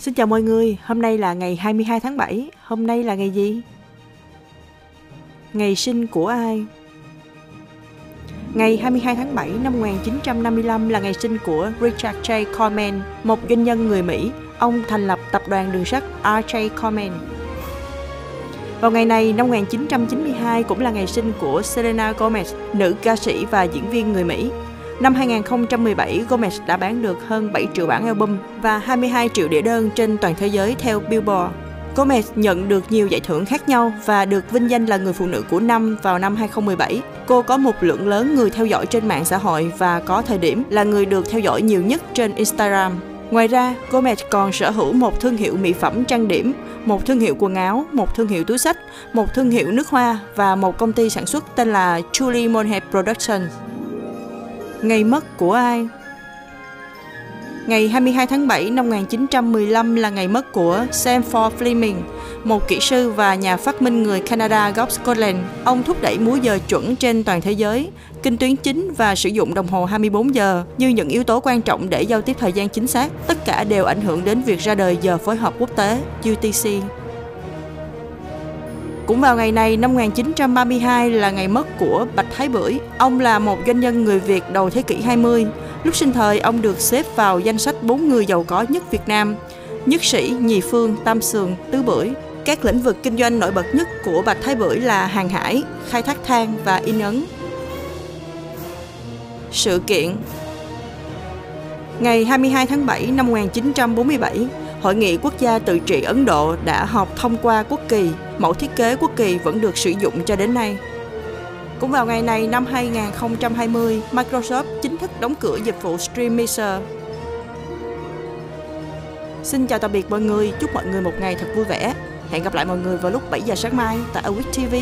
Xin chào mọi người, hôm nay là ngày 22 tháng 7. Hôm nay là ngày gì? Ngày sinh của ai? Ngày 22 tháng 7 năm 1955 là ngày sinh của Richard J. Coleman, một doanh nhân người Mỹ. Ông thành lập tập đoàn đường sắt R.J. Coleman. Vào ngày này năm 1992 cũng là ngày sinh của Selena Gomez, nữ ca sĩ và diễn viên người Mỹ. Năm 2017, Gomez đã bán được hơn 7 triệu bản album và 22 triệu đĩa đơn trên toàn thế giới theo Billboard. Gomez nhận được nhiều giải thưởng khác nhau và được vinh danh là người phụ nữ của năm vào năm 2017. Cô có một lượng lớn người theo dõi trên mạng xã hội và có thời điểm là người được theo dõi nhiều nhất trên Instagram. Ngoài ra, Gomez còn sở hữu một thương hiệu mỹ phẩm trang điểm, một thương hiệu quần áo, một thương hiệu túi sách, một thương hiệu nước hoa và một công ty sản xuất tên là Julie Monhead Productions. Ngày mất của ai? Ngày 22 tháng 7 năm 1915 là ngày mất của Sanford Fleming, một kỹ sư và nhà phát minh người Canada gốc Scotland. Ông thúc đẩy múa giờ chuẩn trên toàn thế giới, kinh tuyến chính và sử dụng đồng hồ 24 giờ như những yếu tố quan trọng để giao tiếp thời gian chính xác. Tất cả đều ảnh hưởng đến việc ra đời giờ phối hợp quốc tế UTC. Cũng vào ngày này năm 1932 là ngày mất của Bạch Thái Bưởi. Ông là một doanh nhân người Việt đầu thế kỷ 20. Lúc sinh thời, ông được xếp vào danh sách 4 người giàu có nhất Việt Nam. Nhất sĩ, nhì phương, tam sườn, tứ bưởi. Các lĩnh vực kinh doanh nổi bật nhất của Bạch Thái Bưởi là hàng hải, khai thác than và in ấn. Sự kiện Ngày 22 tháng 7 năm 1947, Hội nghị quốc gia tự trị Ấn Độ đã họp thông qua quốc kỳ, mẫu thiết kế quốc kỳ vẫn được sử dụng cho đến nay. Cũng vào ngày này năm 2020, Microsoft chính thức đóng cửa dịch vụ Streameaser. Xin chào tạm biệt mọi người, chúc mọi người một ngày thật vui vẻ. Hẹn gặp lại mọi người vào lúc 7 giờ sáng mai tại Awit TV.